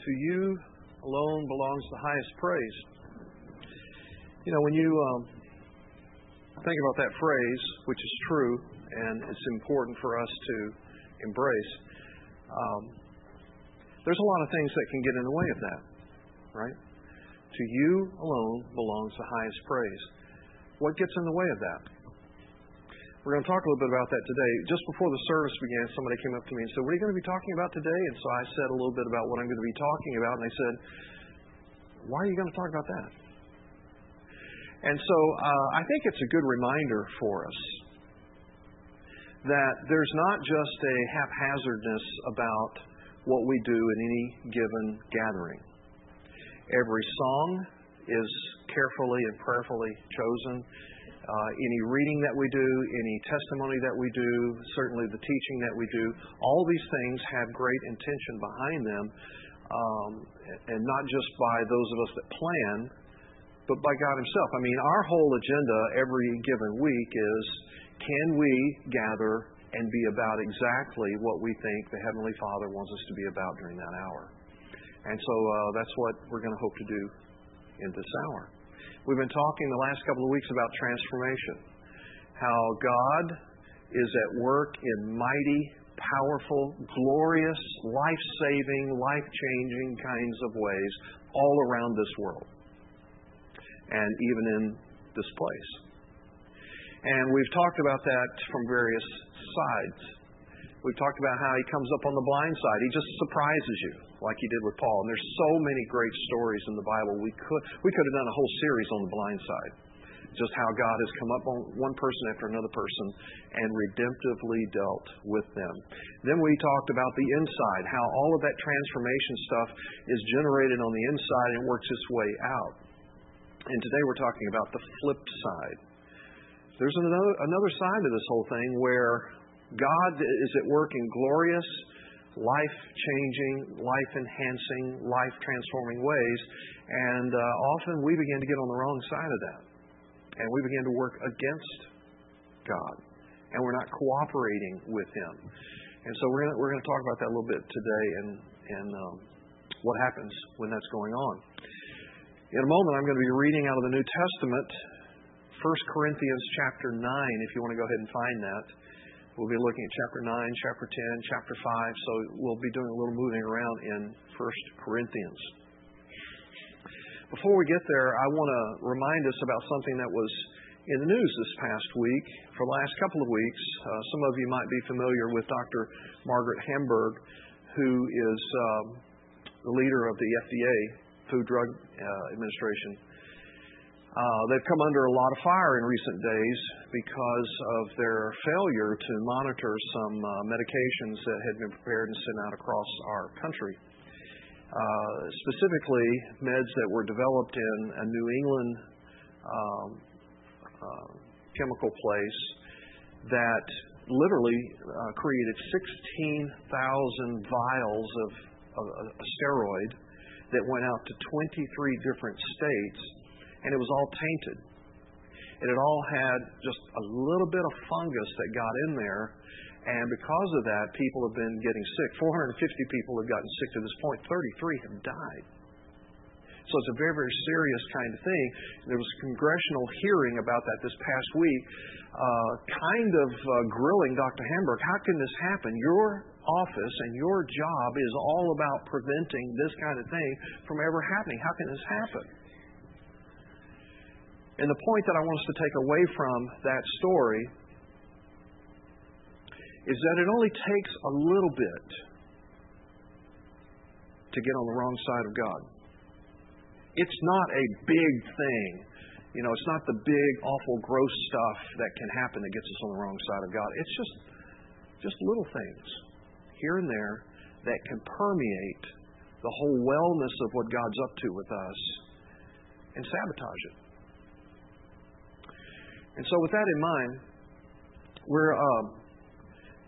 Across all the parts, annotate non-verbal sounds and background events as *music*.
To you alone belongs the highest praise. You know, when you um, think about that phrase, which is true and it's important for us to embrace, um, there's a lot of things that can get in the way of that, right? To you alone belongs the highest praise. What gets in the way of that? We're going to talk a little bit about that today. Just before the service began, somebody came up to me and said, What are you going to be talking about today? And so I said a little bit about what I'm going to be talking about. And they said, Why are you going to talk about that? And so uh, I think it's a good reminder for us that there's not just a haphazardness about what we do in any given gathering. Every song is carefully and prayerfully chosen. Uh, any reading that we do, any testimony that we do, certainly the teaching that we do, all these things have great intention behind them, um, and not just by those of us that plan, but by God Himself. I mean, our whole agenda every given week is can we gather and be about exactly what we think the Heavenly Father wants us to be about during that hour? And so uh, that's what we're going to hope to do in this hour. We've been talking the last couple of weeks about transformation, how God is at work in mighty, powerful, glorious, life saving, life changing kinds of ways all around this world and even in this place. And we've talked about that from various sides. We've talked about how he comes up on the blind side. He just surprises you, like he did with Paul. And there's so many great stories in the Bible. We could we could have done a whole series on the blind side. Just how God has come up on one person after another person and redemptively dealt with them. Then we talked about the inside, how all of that transformation stuff is generated on the inside and works its way out. And today we're talking about the flip side. There's another, another side to this whole thing where God is at work in glorious, life changing, life enhancing, life transforming ways. And uh, often we begin to get on the wrong side of that. And we begin to work against God. And we're not cooperating with Him. And so we're going we're to talk about that a little bit today and, and um, what happens when that's going on. In a moment, I'm going to be reading out of the New Testament, 1 Corinthians chapter 9, if you want to go ahead and find that. We'll be looking at chapter 9, chapter 10, chapter 5, so we'll be doing a little moving around in 1 Corinthians. Before we get there, I want to remind us about something that was in the news this past week. For the last couple of weeks, uh, some of you might be familiar with Dr. Margaret Hamburg, who is um, the leader of the FDA, Food Drug uh, Administration. Uh, they've come under a lot of fire in recent days because of their failure to monitor some uh, medications that had been prepared and sent out across our country. Uh, specifically, meds that were developed in a New England um, chemical place that literally created 16,000 vials of, of a steroid that went out to 23 different states, and it was all tainted. And it all had just a little bit of fungus that got in there, and because of that, people have been getting sick. 450 people have gotten sick to this point, 33 have died. So it's a very, very serious kind of thing. There was a congressional hearing about that this past week, uh, kind of uh, grilling Dr. Hamburg. How can this happen? Your office and your job is all about preventing this kind of thing from ever happening. How can this happen? And the point that I want us to take away from that story is that it only takes a little bit to get on the wrong side of God. It's not a big thing. You know, it's not the big, awful, gross stuff that can happen that gets us on the wrong side of God. It's just just little things here and there that can permeate the whole wellness of what God's up to with us and sabotage it. And so, with that in mind, we're um,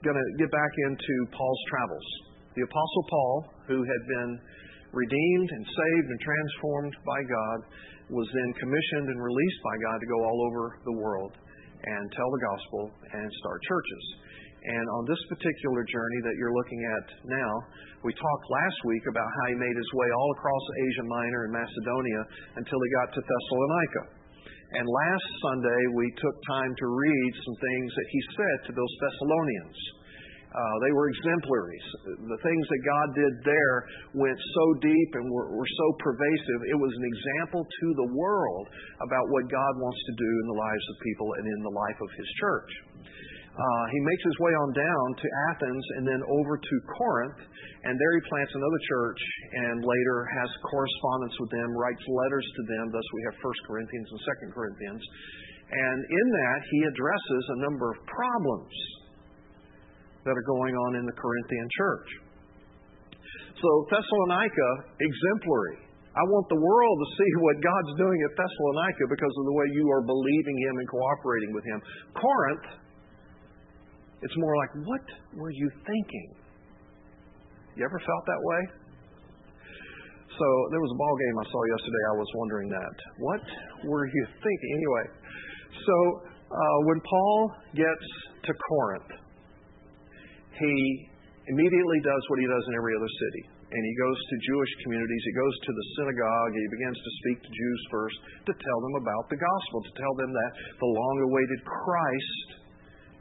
going to get back into Paul's travels. The Apostle Paul, who had been redeemed and saved and transformed by God, was then commissioned and released by God to go all over the world and tell the gospel and start churches. And on this particular journey that you're looking at now, we talked last week about how he made his way all across Asia Minor and Macedonia until he got to Thessalonica. And last Sunday, we took time to read some things that he said to those Thessalonians. Uh, they were exemplaries. The things that God did there went so deep and were, were so pervasive. It was an example to the world about what God wants to do in the lives of people and in the life of His church. Uh, he makes his way on down to Athens and then over to Corinth, and there he plants another church and later has correspondence with them, writes letters to them. Thus, we have 1 Corinthians and 2 Corinthians. And in that, he addresses a number of problems that are going on in the Corinthian church. So, Thessalonica, exemplary. I want the world to see what God's doing at Thessalonica because of the way you are believing Him and cooperating with Him. Corinth, it's more like, what were you thinking? You ever felt that way? So there was a ball game I saw yesterday. I was wondering that. What were you thinking? Anyway, so uh, when Paul gets to Corinth, he immediately does what he does in every other city. And he goes to Jewish communities, he goes to the synagogue, he begins to speak to Jews first to tell them about the gospel, to tell them that the long awaited Christ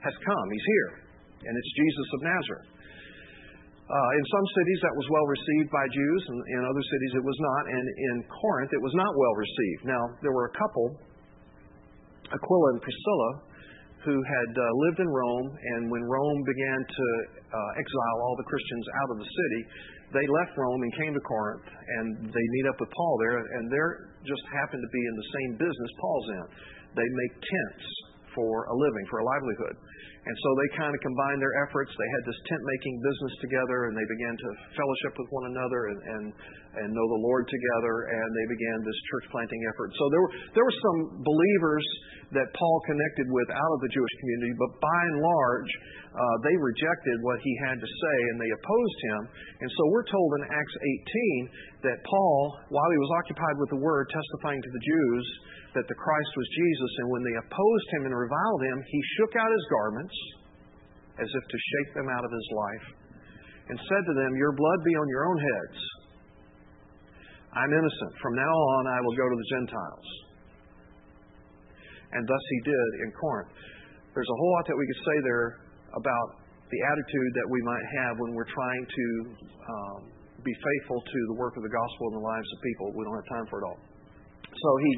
has come. He's here. And it's Jesus of Nazareth. Uh, in some cities, that was well received by Jews, and in other cities, it was not. And in Corinth, it was not well received. Now, there were a couple, Aquila and Priscilla, who had uh, lived in Rome, and when Rome began to uh, exile all the Christians out of the city, they left Rome and came to Corinth, and they meet up with Paul there, and they're just happened to be in the same business Paul's in. They make tents for a living, for a livelihood. And so they kind of combined their efforts. They had this tent making business together, and they began to fellowship with one another and, and, and know the Lord together, and they began this church planting effort. So there were, there were some believers that Paul connected with out of the Jewish community, but by and large, uh, they rejected what he had to say and they opposed him. And so we're told in Acts 18 that Paul, while he was occupied with the word, testifying to the Jews, that the Christ was Jesus, and when they opposed him and reviled him, he shook out his garments as if to shake them out of his life and said to them, Your blood be on your own heads. I'm innocent. From now on, I will go to the Gentiles. And thus he did in Corinth. There's a whole lot that we could say there about the attitude that we might have when we're trying to um, be faithful to the work of the gospel in the lives of people. We don't have time for it all. So he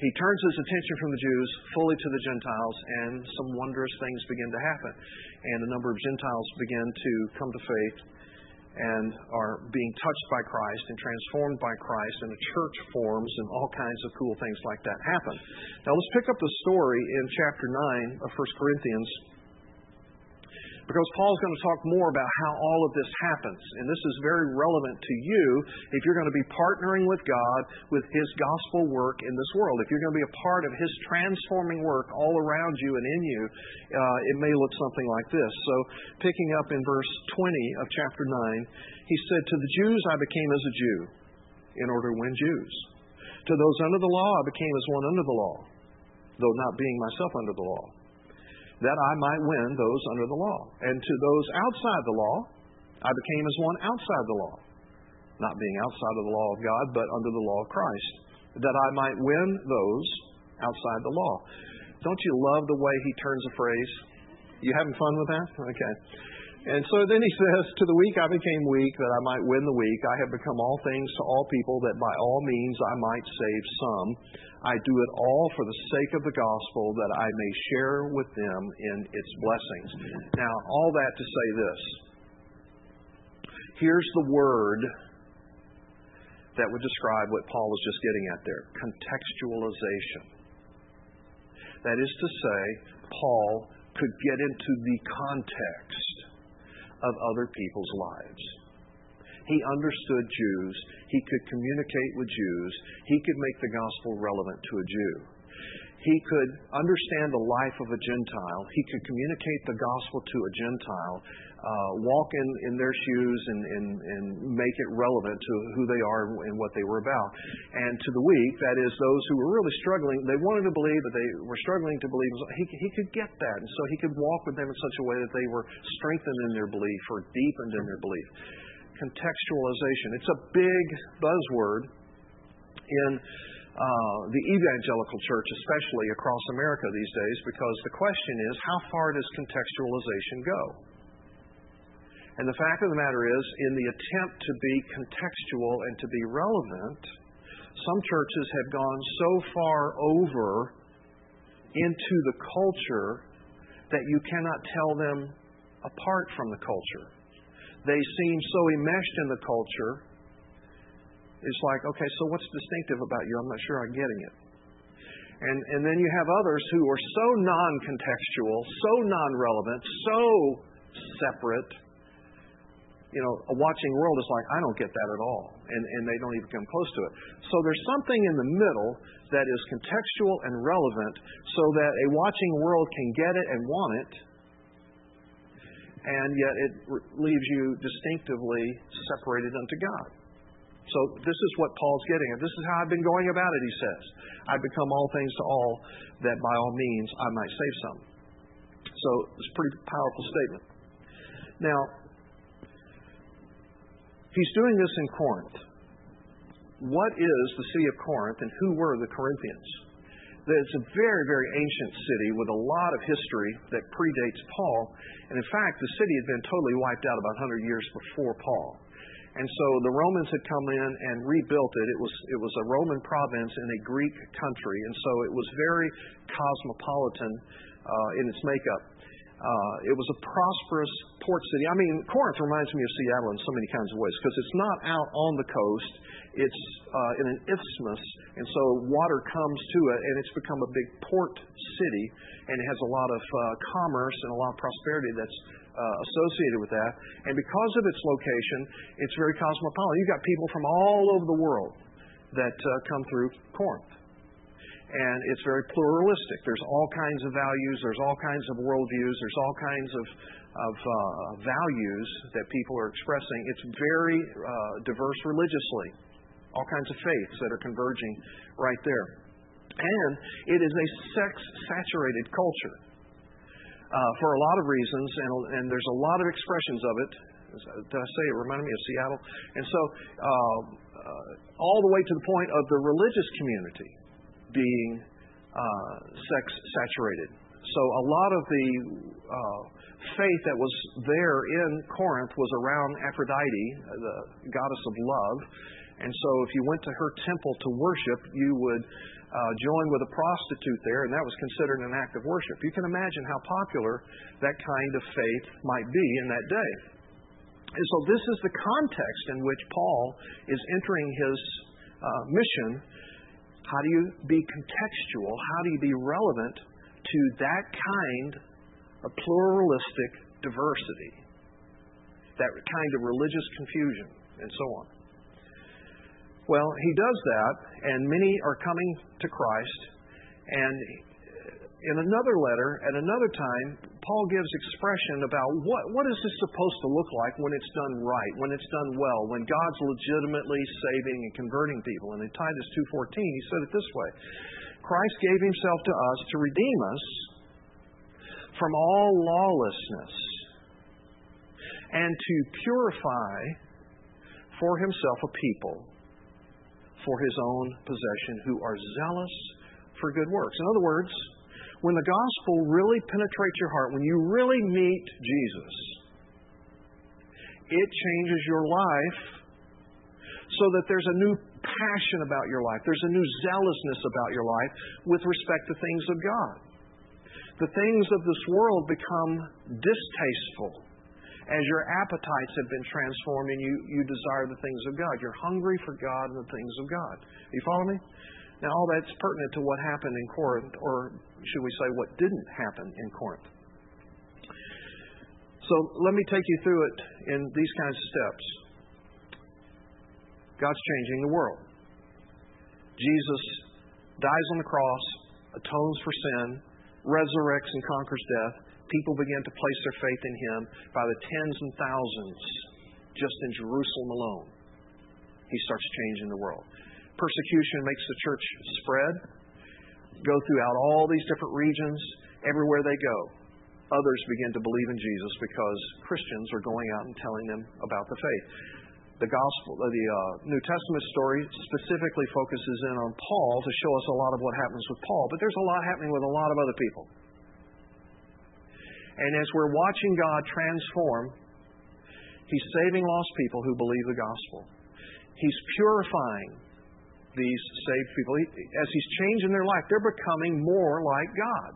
he turns his attention from the Jews fully to the Gentiles, and some wondrous things begin to happen. And a number of Gentiles begin to come to faith and are being touched by Christ and transformed by Christ, and a church forms, and all kinds of cool things like that happen. Now, let's pick up the story in chapter 9 of 1 Corinthians because Paul's going to talk more about how all of this happens. And this is very relevant to you if you're going to be partnering with God with His gospel work in this world. If you're going to be a part of His transforming work all around you and in you, uh, it may look something like this. So, picking up in verse 20 of chapter 9, he said, To the Jews I became as a Jew in order to win Jews. To those under the law I became as one under the law, though not being myself under the law that I might win those under the law. And to those outside the law, I became as one outside the law, not being outside of the law of God, but under the law of Christ, that I might win those outside the law. Don't you love the way he turns a phrase? You having fun with that? Okay. And so then he says, To the weak I became weak, that I might win the weak. I have become all things to all people, that by all means I might save some. I do it all for the sake of the gospel, that I may share with them in its blessings. Now, all that to say this. Here's the word that would describe what Paul was just getting at there contextualization. That is to say, Paul could get into the context of other people's lives. He understood Jews. He could communicate with Jews. He could make the gospel relevant to a Jew. He could understand the life of a Gentile. He could communicate the gospel to a Gentile, uh, walk in, in their shoes and, and, and make it relevant to who they are and what they were about. And to the weak, that is, those who were really struggling, they wanted to believe, but they were struggling to believe. He, he could get that. And so he could walk with them in such a way that they were strengthened in their belief or deepened in their belief. Contextualization. It's a big buzzword in Uh, the evangelical church, especially across America these days, because the question is how far does contextualization go? And the fact of the matter is, in the attempt to be contextual and to be relevant, some churches have gone so far over into the culture that you cannot tell them apart from the culture. They seem so enmeshed in the culture it's like, okay, so what's distinctive about you? I'm not sure I'm getting it. And, and then you have others who are so non contextual, so non relevant, so separate. You know, a watching world is like, I don't get that at all. And, and they don't even come close to it. So there's something in the middle that is contextual and relevant so that a watching world can get it and want it. And yet it leaves you distinctively separated unto God. So this is what Paul's getting at. This is how I've been going about it, he says. I've become all things to all that by all means I might save some. So it's a pretty powerful statement. Now, he's doing this in Corinth. What is the city of Corinth and who were the Corinthians? It's a very, very ancient city with a lot of history that predates Paul. And in fact, the city had been totally wiped out about 100 years before Paul. And so the Romans had come in and rebuilt it. It was it was a Roman province in a Greek country, and so it was very cosmopolitan uh, in its makeup. Uh, it was a prosperous port city. I mean, Corinth reminds me of Seattle in so many kinds of ways because it's not out on the coast. It's uh, in an isthmus, and so water comes to it, and it's become a big port city, and it has a lot of uh, commerce and a lot of prosperity that's associated with that. And because of its location, it's very cosmopolitan. You've got people from all over the world that uh, come through Corinth. And it's very pluralistic. There's all kinds of values, there's all kinds of worldviews, there's all kinds of, of uh, values that people are expressing. It's very uh, diverse religiously, all kinds of faiths that are converging right there. And it is a sex saturated culture uh, for a lot of reasons, and, and there's a lot of expressions of it. Did I say it reminded me of Seattle? And so, uh, uh, all the way to the point of the religious community being uh, sex saturated. So, a lot of the uh, faith that was there in Corinth was around Aphrodite, the goddess of love. And so, if you went to her temple to worship, you would uh, join with a prostitute there, and that was considered an act of worship. You can imagine how popular that kind of faith might be in that day. And so, this is the context in which Paul is entering his uh, mission. How do you be contextual? How do you be relevant to that kind of pluralistic diversity, that kind of religious confusion, and so on? Well, he does that, and many are coming to Christ. And in another letter, at another time, Paul gives expression about what, what is this supposed to look like when it's done right, when it's done well, when God's legitimately saving and converting people. And in Titus 2.14, he said it this way, Christ gave himself to us to redeem us from all lawlessness and to purify for himself a people for his own possession who are zealous for good works. In other words, when the gospel really penetrates your heart, when you really meet Jesus, it changes your life so that there's a new passion about your life. There's a new zealousness about your life with respect to things of God. The things of this world become distasteful as your appetites have been transformed and you, you desire the things of God. You're hungry for God and the things of God. You follow me? Now, all that's pertinent to what happened in Corinth, or should we say, what didn't happen in Corinth. So let me take you through it in these kinds of steps. God's changing the world. Jesus dies on the cross, atones for sin, resurrects and conquers death, people begin to place their faith in him by the tens and thousands just in Jerusalem alone. He starts changing the world. Persecution makes the church spread, go throughout all these different regions, everywhere they go. Others begin to believe in Jesus because Christians are going out and telling them about the faith. The gospel, the uh, New Testament story specifically focuses in on Paul to show us a lot of what happens with Paul, but there's a lot happening with a lot of other people. And as we're watching God transform, He's saving lost people who believe the gospel. He's purifying these saved people. As He's changing their life, they're becoming more like God.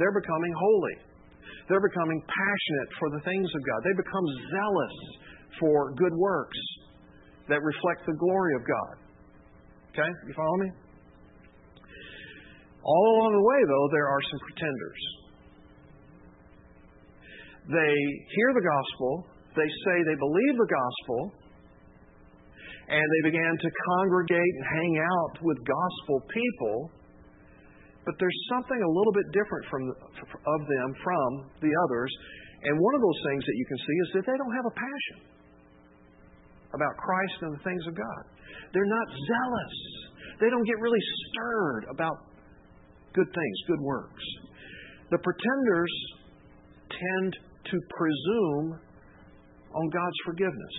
They're becoming holy. They're becoming passionate for the things of God. They become zealous for good works that reflect the glory of God. Okay? You follow me? All along the way, though, there are some pretenders. They hear the gospel, they say they believe the gospel, and they began to congregate and hang out with gospel people, but there's something a little bit different from, of them from the others. And one of those things that you can see is that they don't have a passion about Christ and the things of God. They're not zealous. They don't get really stirred about good things, good works. The pretenders tend to presume on God's forgiveness.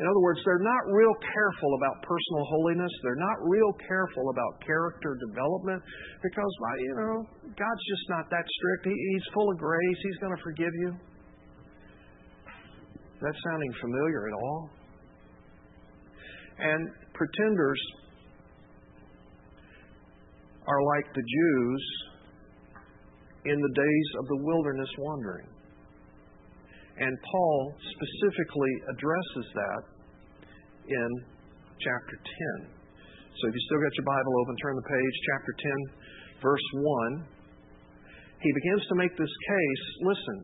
In other words, they're not real careful about personal holiness. They're not real careful about character development because, you know, God's just not that strict. He, he's full of grace. He's going to forgive you. Is that sounding familiar at all? And pretenders are like the Jews in the days of the wilderness wandering. And Paul specifically addresses that in chapter 10. So if you still got your Bible open, turn the page, chapter 10, verse 1. He begins to make this case listen,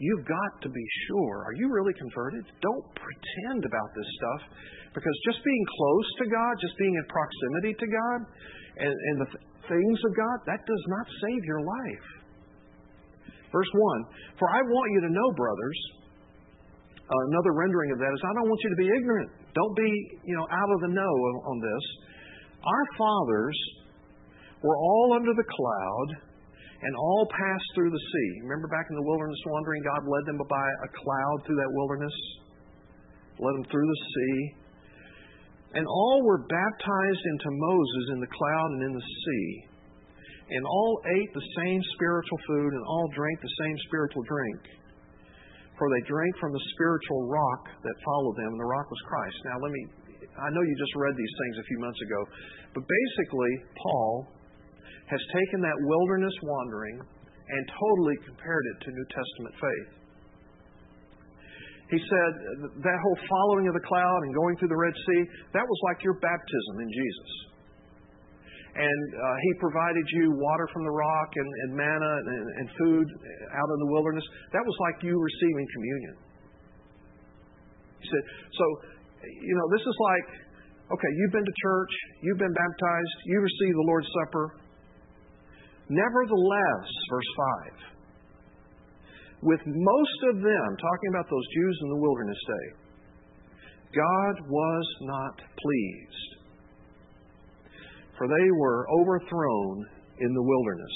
you've got to be sure. Are you really converted? Don't pretend about this stuff because just being close to God, just being in proximity to God, and, and the th- things of God, that does not save your life. Verse 1 For I want you to know, brothers, uh, another rendering of that is I don't want you to be ignorant. Don't be, you know, out of the know on, on this. Our fathers were all under the cloud and all passed through the sea. Remember back in the wilderness wandering, God led them by a cloud through that wilderness, led them through the sea. And all were baptized into Moses in the cloud and in the sea. And all ate the same spiritual food and all drank the same spiritual drink. For they drank from the spiritual rock that followed them, and the rock was Christ. Now, let me, I know you just read these things a few months ago, but basically, Paul has taken that wilderness wandering and totally compared it to New Testament faith. He said that whole following of the cloud and going through the Red Sea, that was like your baptism in Jesus. And uh, He provided you water from the rock and, and manna and, and food out in the wilderness. That was like you receiving communion. He said, so, you know, this is like, okay, you've been to church, you've been baptized, you received the Lord's Supper. Nevertheless, verse 5 with most of them, talking about those Jews in the wilderness day, God was not pleased. For they were overthrown in the wilderness.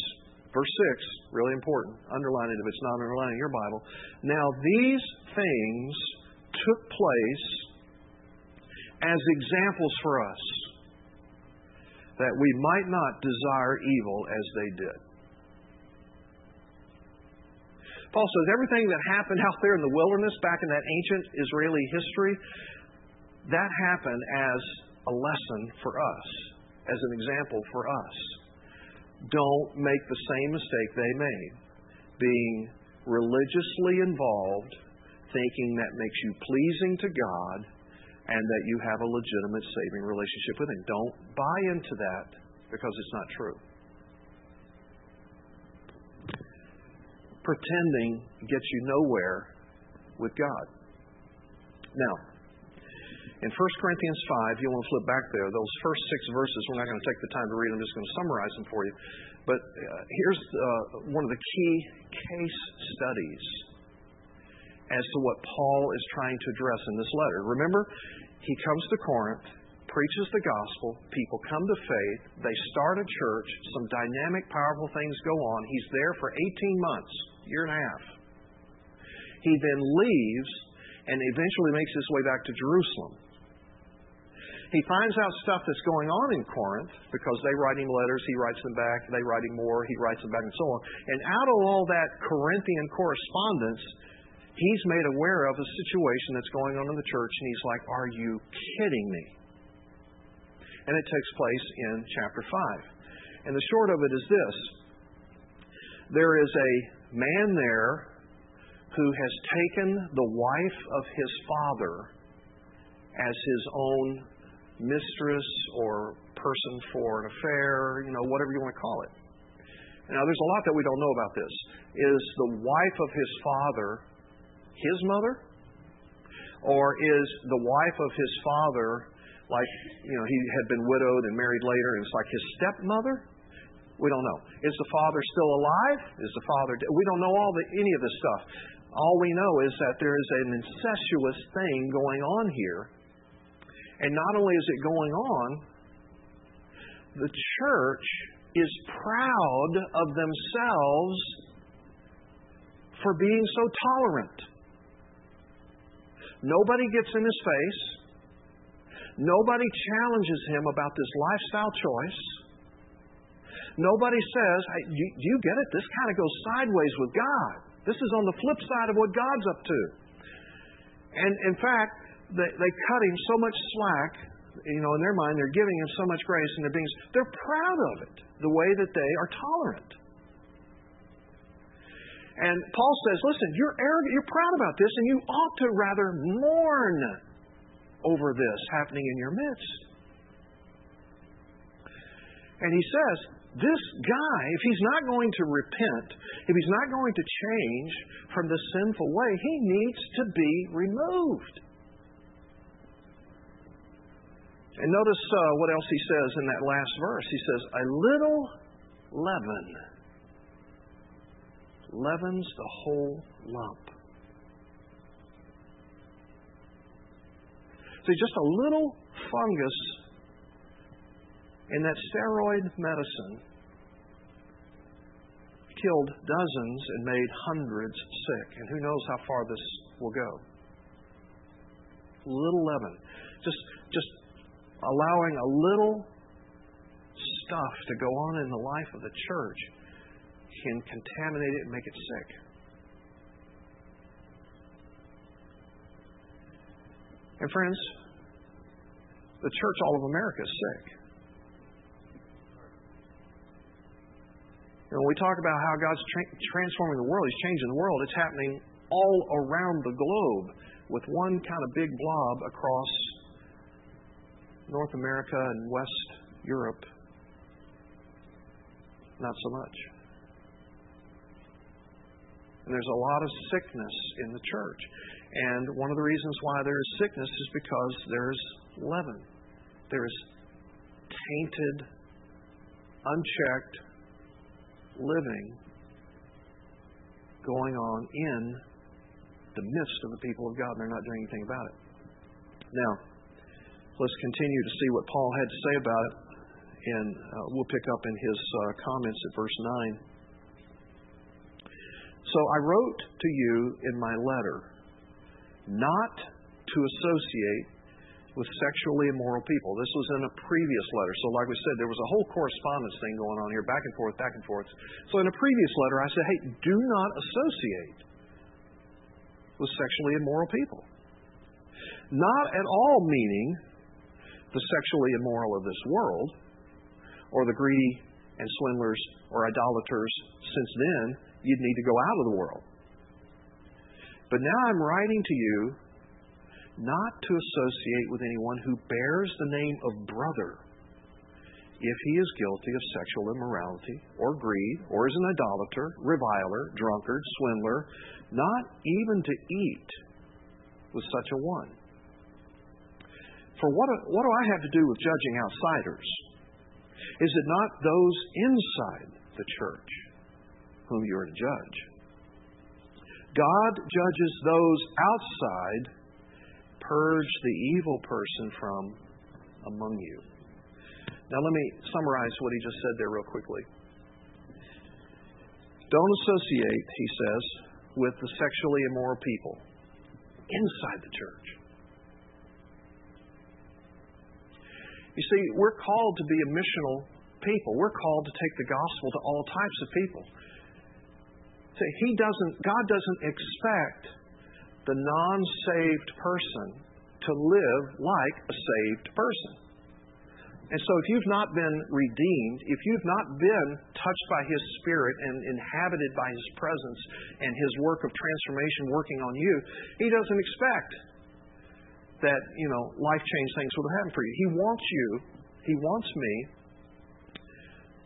Verse 6, really important. Underline it if it's not underlining your Bible. Now, these things took place as examples for us, that we might not desire evil as they did. Paul says everything that happened *laughs* out there in the wilderness back in that ancient Israeli history, that happened as a lesson for us, as an example for us. Don't make the same mistake they made, being religiously involved, thinking that makes you pleasing to God and that you have a legitimate saving relationship with Him. Don't buy into that because it's not true. pretending gets you nowhere with God. Now, In 1 Corinthians 5, you'll want to flip back there, those first six verses, we're not going to take the time to read I'm just going to summarize them for you. But uh, here's uh, one of the key case studies as to what Paul is trying to address in this letter. Remember, he comes to Corinth, preaches the gospel, people come to faith, they start a church, some dynamic, powerful things go on. He's there for 18 months, year and a half. He then leaves and eventually makes his way back to Jerusalem. He finds out stuff that's going on in Corinth because they write him letters, he writes them back, they write him more, he writes them back, and so on. And out of all that Corinthian correspondence, he's made aware of a situation that's going on in the church, and he's like, Are you kidding me? And it takes place in chapter 5. And the short of it is this there is a man there who has taken the wife of his father as his own mistress or person for an affair, you know, whatever you want to call it. Now, there's a lot that we don't know about this. Is the wife of his father his mother? Or is the wife of his father like, you know, he had been widowed and married later and it's like his stepmother? We don't know. Is the father still alive? Is the father dead? We don't know all the, any of this stuff. All we know is that there is an incestuous thing going on here and not only is it going on, the church is proud of themselves for being so tolerant. Nobody gets in his face. Nobody challenges him about this lifestyle choice. Nobody says, hey, do you get it? This kind of goes sideways with God. This is on the flip side of what God's up to. And in fact, they, they cut him so much slack, you know, in their mind, they're giving him so much grace and they're being, they're proud of it, the way that they are tolerant. And Paul says, listen, you're arrogant, you're proud about this, and you ought to rather mourn over this happening in your midst. And he says, this guy, if he's not going to repent, if he's not going to change from the sinful way, he needs to be removed. And notice uh, what else he says in that last verse. He says, A little leaven leavens the whole lump. See, just a little fungus in that steroid medicine killed dozens and made hundreds sick. And who knows how far this will go. Little leaven. Just, just allowing a little stuff to go on in the life of the church can contaminate it and make it sick. And friends, the church all of America is sick. Know, when we talk about how God's tra- transforming the world, He's changing the world, it's happening all around the globe with one kind of big blob across North America and West Europe, not so much. And there's a lot of sickness in the church. And one of the reasons why there is sickness is because there's leaven. There is tainted, unchecked living going on in the midst of the people of God, and they're not doing anything about it. Now, let's continue to see what Paul had to say about it, and uh, we'll pick up in his uh, comments at verse 9. So I wrote to you in my letter not to associate with sexually immoral people. This was in a previous letter. So, like we said, there was a whole correspondence thing going on here, back and forth, back and forth. So, in a previous letter, I said, hey, do not associate with sexually immoral people. Not at all meaning the sexually immoral of this world, or the greedy and swindlers or idolaters, since then you'd need to go out of the world. But now I'm writing to you not to associate with anyone who bears the name of brother if he is guilty of sexual immorality or greed or is an idolater, reviler, drunkard, swindler, not even to eat with such a one. For what, what do I have to do with judging outsiders? Is it not those inside the church whom you are to judge? God judges those outside, purge the evil person from among you. Now, let me summarize what he just said there, real quickly. Don't associate, he says, with the sexually immoral people inside the church. You see, we're called to be a missional people. We're called to take the gospel to all types of people. See, he doesn't, God doesn't expect the non saved person to live like a saved person. And so, if you've not been redeemed, if you've not been touched by His Spirit and inhabited by His presence and His work of transformation working on you, He doesn't expect that, you know, life change things will happen for you. He wants you, He wants me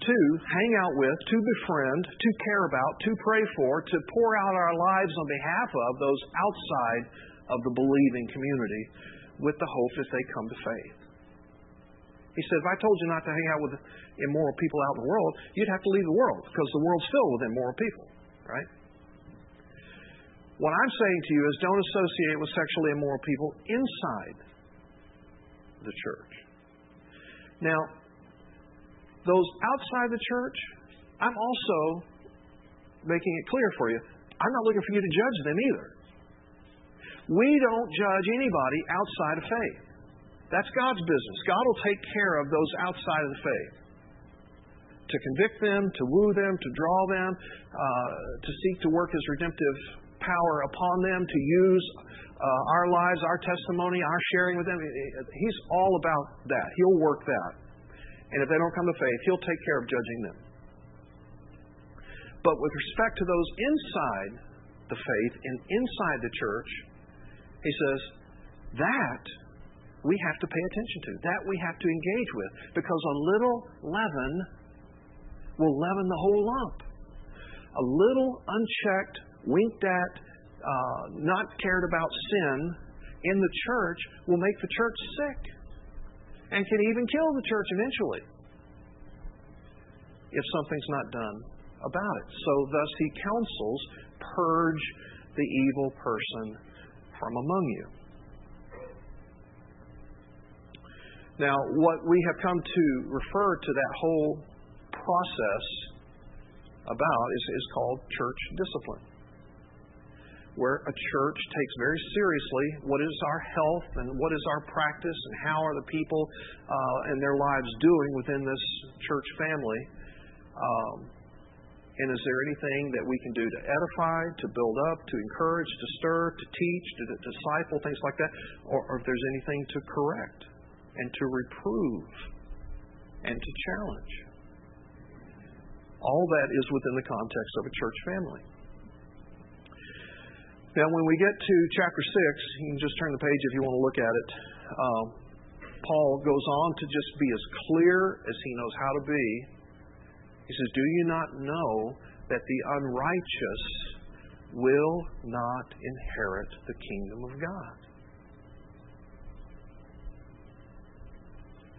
to hang out with, to befriend, to care about, to pray for, to pour out our lives on behalf of those outside of the believing community with the hope that they come to faith. He said, if I told you not to hang out with immoral people out in the world, you'd have to leave the world because the world's filled with immoral people, right? What I'm saying to you is don't associate with sexually immoral people inside the church. Now, those outside the church, I'm also making it clear for you. I'm not looking for you to judge them either. We don't judge anybody outside of faith. That's God's business. God will take care of those outside of the faith. To convict them, to woo them, to draw them, uh, to seek to work His redemptive power upon them, to use uh, our lives, our testimony, our sharing with them. He's all about that. He'll work that. And if they don't come to faith, He'll take care of judging them. But with respect to those inside the faith and inside the church, He says, that we have to pay attention to, that we have to engage with, because a little leaven will leaven the whole lump. A little unchecked, winked at, uh, not cared about sin in the church will make the church sick and can even kill the church eventually if something's not done about it. So, thus, he counsels purge the evil person from among you. Now, what we have come to refer to that whole process about is, is called church discipline where a church takes very seriously what is our health and what is our practice and how are the people uh, and their lives doing within this church family. Um, and is there anything that we can do to edify, to build up, to encourage, to stir, to teach, to, to disciple, things like that? Or, or if there's anything to correct and to reprove and to challenge? All that is within the context of a church family. Now, when we get to chapter 6, you can just turn the page if you want to look at it. Um, Paul goes on to just be as clear as he knows how to be. He says, Do you not know that the unrighteous will not inherit the kingdom of God?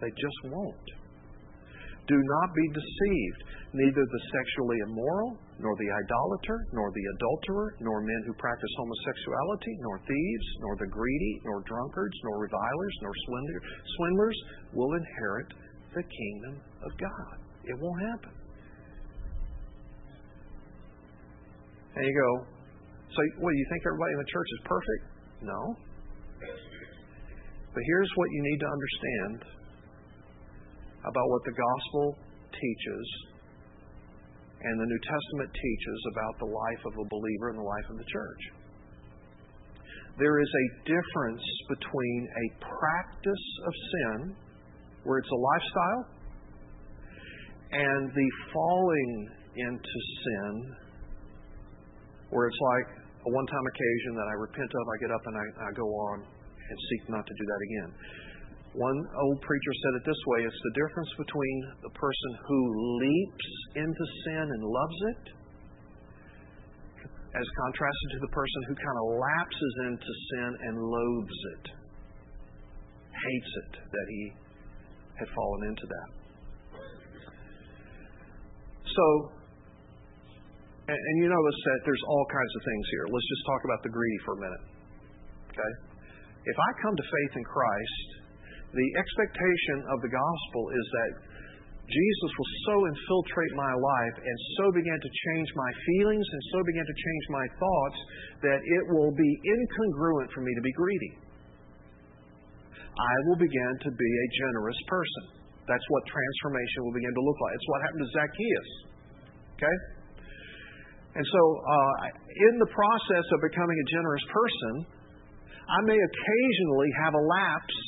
They just won't. Do not be deceived. Neither the sexually immoral, nor the idolater, nor the adulterer, nor men who practice homosexuality, nor thieves, nor the greedy, nor drunkards, nor revilers, nor swindlers will inherit the kingdom of God. It won't happen. And you go, so what, do you think everybody in the church is perfect? No. But here's what you need to understand about what the gospel teaches and the New Testament teaches about the life of a believer and the life of the church. There is a difference between a practice of sin, where it's a lifestyle, and the falling into sin, where it's like a one time occasion that I repent of, I get up and I, I go on and seek not to do that again. One old preacher said it this way it's the difference between the person who leaps into sin and loves it, as contrasted to the person who kind of lapses into sin and loathes it, hates it that he had fallen into that. So, and, and you notice that there's all kinds of things here. Let's just talk about the greedy for a minute. Okay? If I come to faith in Christ, the expectation of the gospel is that Jesus will so infiltrate my life and so begin to change my feelings and so begin to change my thoughts that it will be incongruent for me to be greedy. I will begin to be a generous person. That's what transformation will begin to look like. It's what happened to Zacchaeus. Okay? And so, uh, in the process of becoming a generous person, I may occasionally have a lapse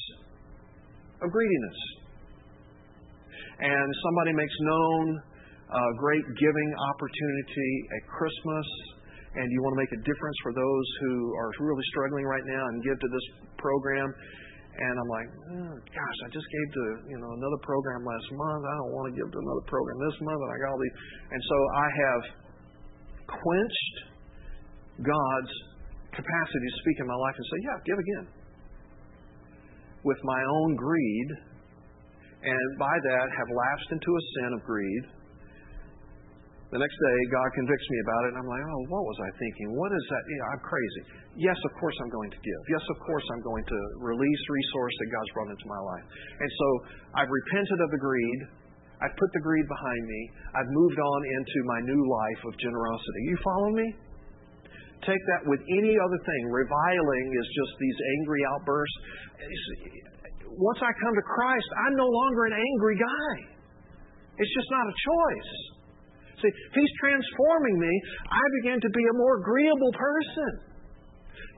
of greediness. And somebody makes known a great giving opportunity at Christmas, and you want to make a difference for those who are really struggling right now and give to this program. And I'm like, oh, gosh, I just gave to you know another program last month. I don't want to give to another program this month, and I got all these. And so I have quenched God's capacity to speak in my life and say, yeah, give again. With my own greed, and by that have lapsed into a sin of greed. The next day, God convicts me about it, and I'm like, oh, what was I thinking? What is that? Yeah, I'm crazy. Yes, of course I'm going to give. Yes, of course I'm going to release resource that God's brought into my life. And so I've repented of the greed. I've put the greed behind me. I've moved on into my new life of generosity. You follow me? Take that with any other thing. Reviling is just these angry outbursts. Once I come to Christ, I'm no longer an angry guy. It's just not a choice. See, He's transforming me. I begin to be a more agreeable person.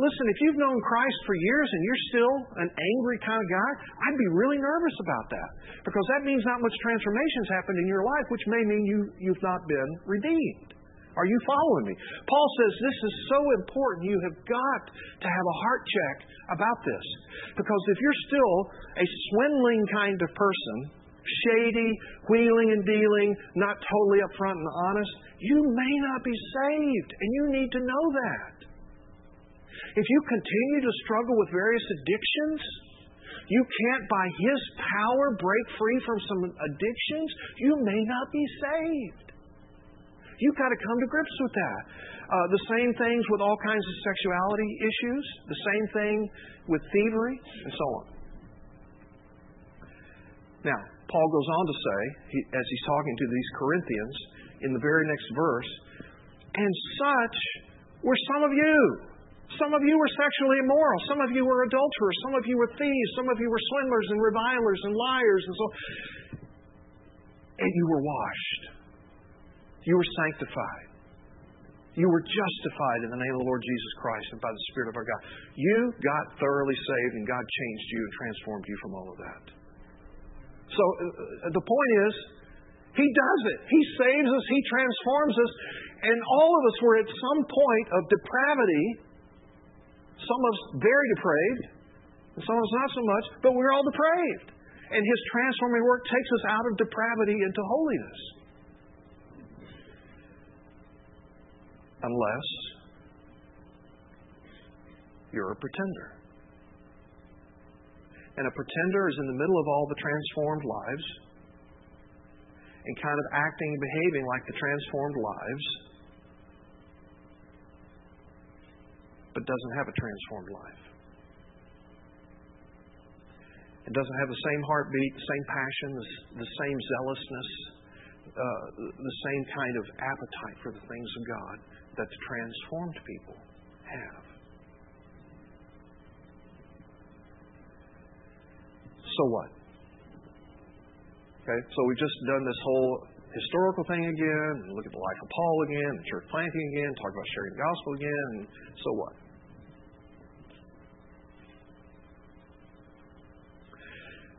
Listen, if you've known Christ for years and you're still an angry kind of guy, I'd be really nervous about that. Because that means not much transformation's happened in your life, which may mean you, you've not been redeemed. Are you following me? Paul says this is so important. You have got to have a heart check about this. Because if you're still a swindling kind of person, shady, wheeling and dealing, not totally upfront and honest, you may not be saved. And you need to know that. If you continue to struggle with various addictions, you can't, by His power, break free from some addictions, you may not be saved. You've got to come to grips with that. Uh, the same things with all kinds of sexuality issues, the same thing with thievery, and so on. Now, Paul goes on to say, he, as he's talking to these Corinthians, in the very next verse, and such were some of you. Some of you were sexually immoral. Some of you were adulterers. Some of you were thieves. Some of you were swindlers and revilers and liars and so And you were washed. You were sanctified. You were justified in the name of the Lord Jesus Christ and by the Spirit of our God. You got thoroughly saved and God changed you and transformed you from all of that. So uh, the point is, He does it. He saves us. He transforms us. And all of us were at some point of depravity some of us very depraved, and some of us not so much, but we're all depraved. And His transforming work takes us out of depravity into holiness. Unless you're a pretender. And a pretender is in the middle of all the transformed lives and kind of acting and behaving like the transformed lives but doesn't have a transformed life. It doesn't have the same heartbeat, the same passion, the, same zealousness, Uh, the same kind of appetite for the things of God that the transformed people have. So what? Okay, so we've just done this whole historical thing again, and look at the life of Paul again, and church planting again, talk about sharing the gospel again, and so what?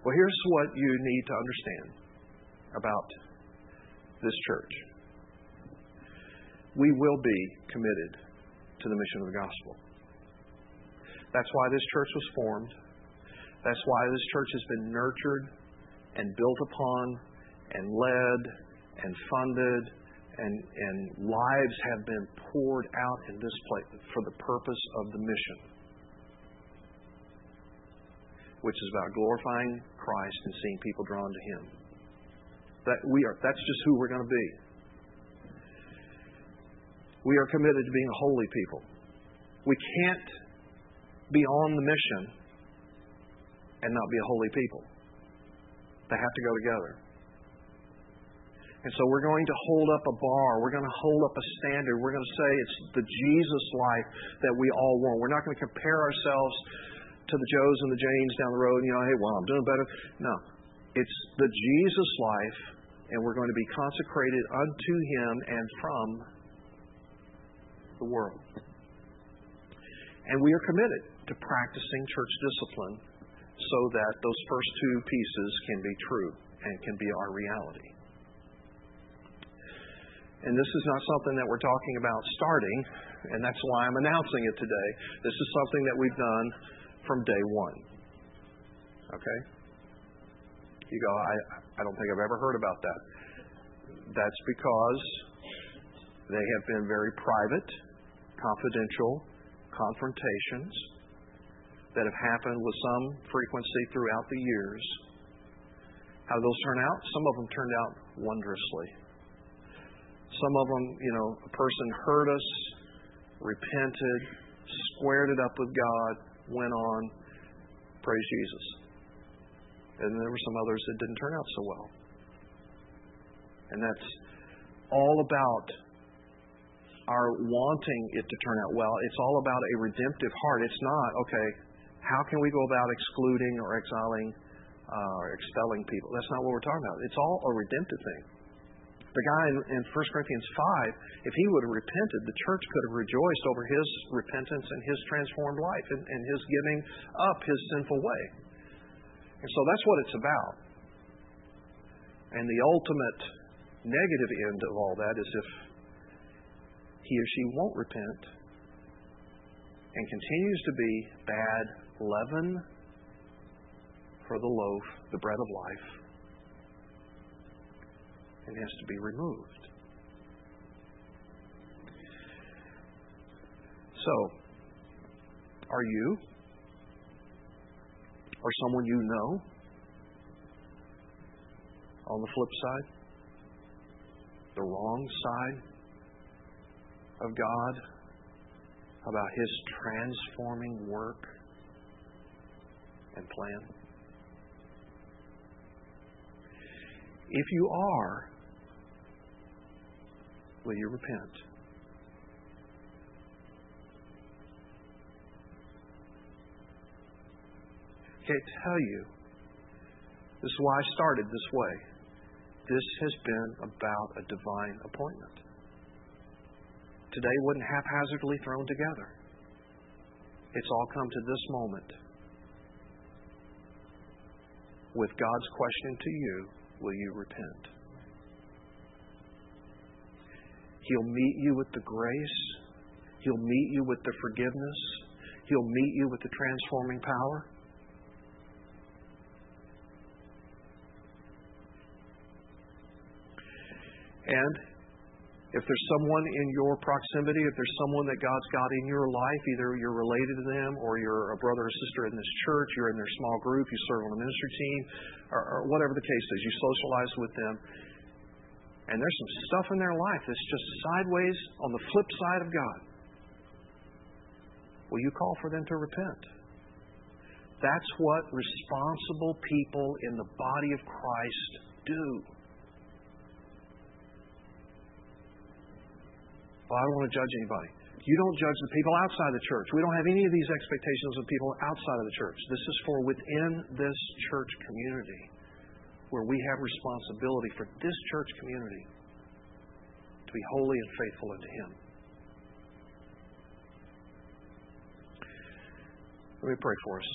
Well, here's what you need to understand about this church. We will be committed to the mission of the gospel. That's why this church was formed. That's why this church has been nurtured and built upon and led and funded and, and lives have been poured out in this place for the purpose of the mission. which is about glorifying Christ and seeing people drawn to Him. That we are, that's just who we're going to be. We are committed to being a holy people. We can't be on the mission and not be a holy people. They have to go together. And so we're going to hold up a bar. We're going to hold up a standard. We're going to say it's the Jesus life that we all want. We're not going to compare ourselves to the Joes and the Janes down the road. You know, hey, well, I'm doing better. No. It's the Jesus life, and we're going to be consecrated unto Him and from the world. And we are committed to practicing church discipline so that those first two pieces can be true and can be our reality. And this is not something that we're talking about starting, and that's why I'm announcing it today. This is something that we've done from day one. Okay? You go, I, I don't think I've ever heard about that. That's because they have been very private, confidential confrontations that have happened with some frequency throughout the years. How did those turn out? Some of them turned out wondrously. Some of them, you know, a person heard us, repented, squared it up with God, went on, praise Jesus. And there were some others that didn't turn out so well. And that's all about our wanting it to turn out well. It's all about a redemptive heart. It's not, okay, how can we go about excluding or exiling uh, or expelling people? That's not what we're talking about. It's all a redemptive thing. The guy in, in 1 Corinthians 5, if he would have repented, the church could have rejoiced over his repentance and his transformed life and, and his giving up his sinful way. And so that's what it's about. And the ultimate negative end of all that is if he or she won't repent and continues to be bad leaven for the loaf, the bread of life, it has to be removed. So, are you or someone you know on the flip side, the wrong side of God, about His transforming work and plan? If you are, will you repent? Okay, tell you, this is why I started this way. This has been about a divine appointment today wasn't haphazardly thrown together. It's all come to this moment with God's question to you will you repent? He'll meet you with the grace, He'll meet you with the forgiveness, He'll meet you with the transforming power. And if there's someone in your proximity, if there's someone that God's got in your life, either you're related to them or you're a brother or sister in this church, you're in their small group, you serve on a ministry team, or, or whatever the case is, you socialize with them, and there's some stuff in their life that's just sideways on the flip side of God. Will you call for them to repent? That's what responsible people in the body of Christ do. I don't want to judge anybody. You don't judge the people outside the church. We don't have any of these expectations of people outside of the church. This is for within this church community where we have responsibility for this church community to be holy and faithful unto Him. Let me pray for us.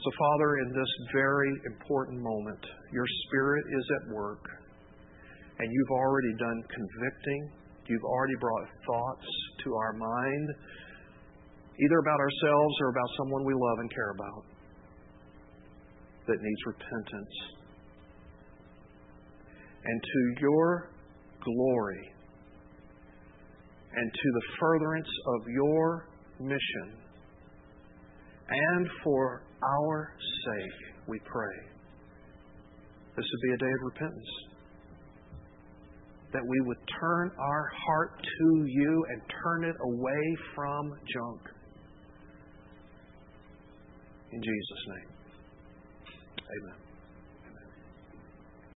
So, Father, in this very important moment, your Spirit is at work and you've already done convicting. You've already brought thoughts to our mind, either about ourselves or about someone we love and care about that needs repentance. And to your glory and to the furtherance of your mission, And for our sake, we pray. This would be a day of repentance. That we would turn our heart to you and turn it away from junk. In Jesus' name. Amen.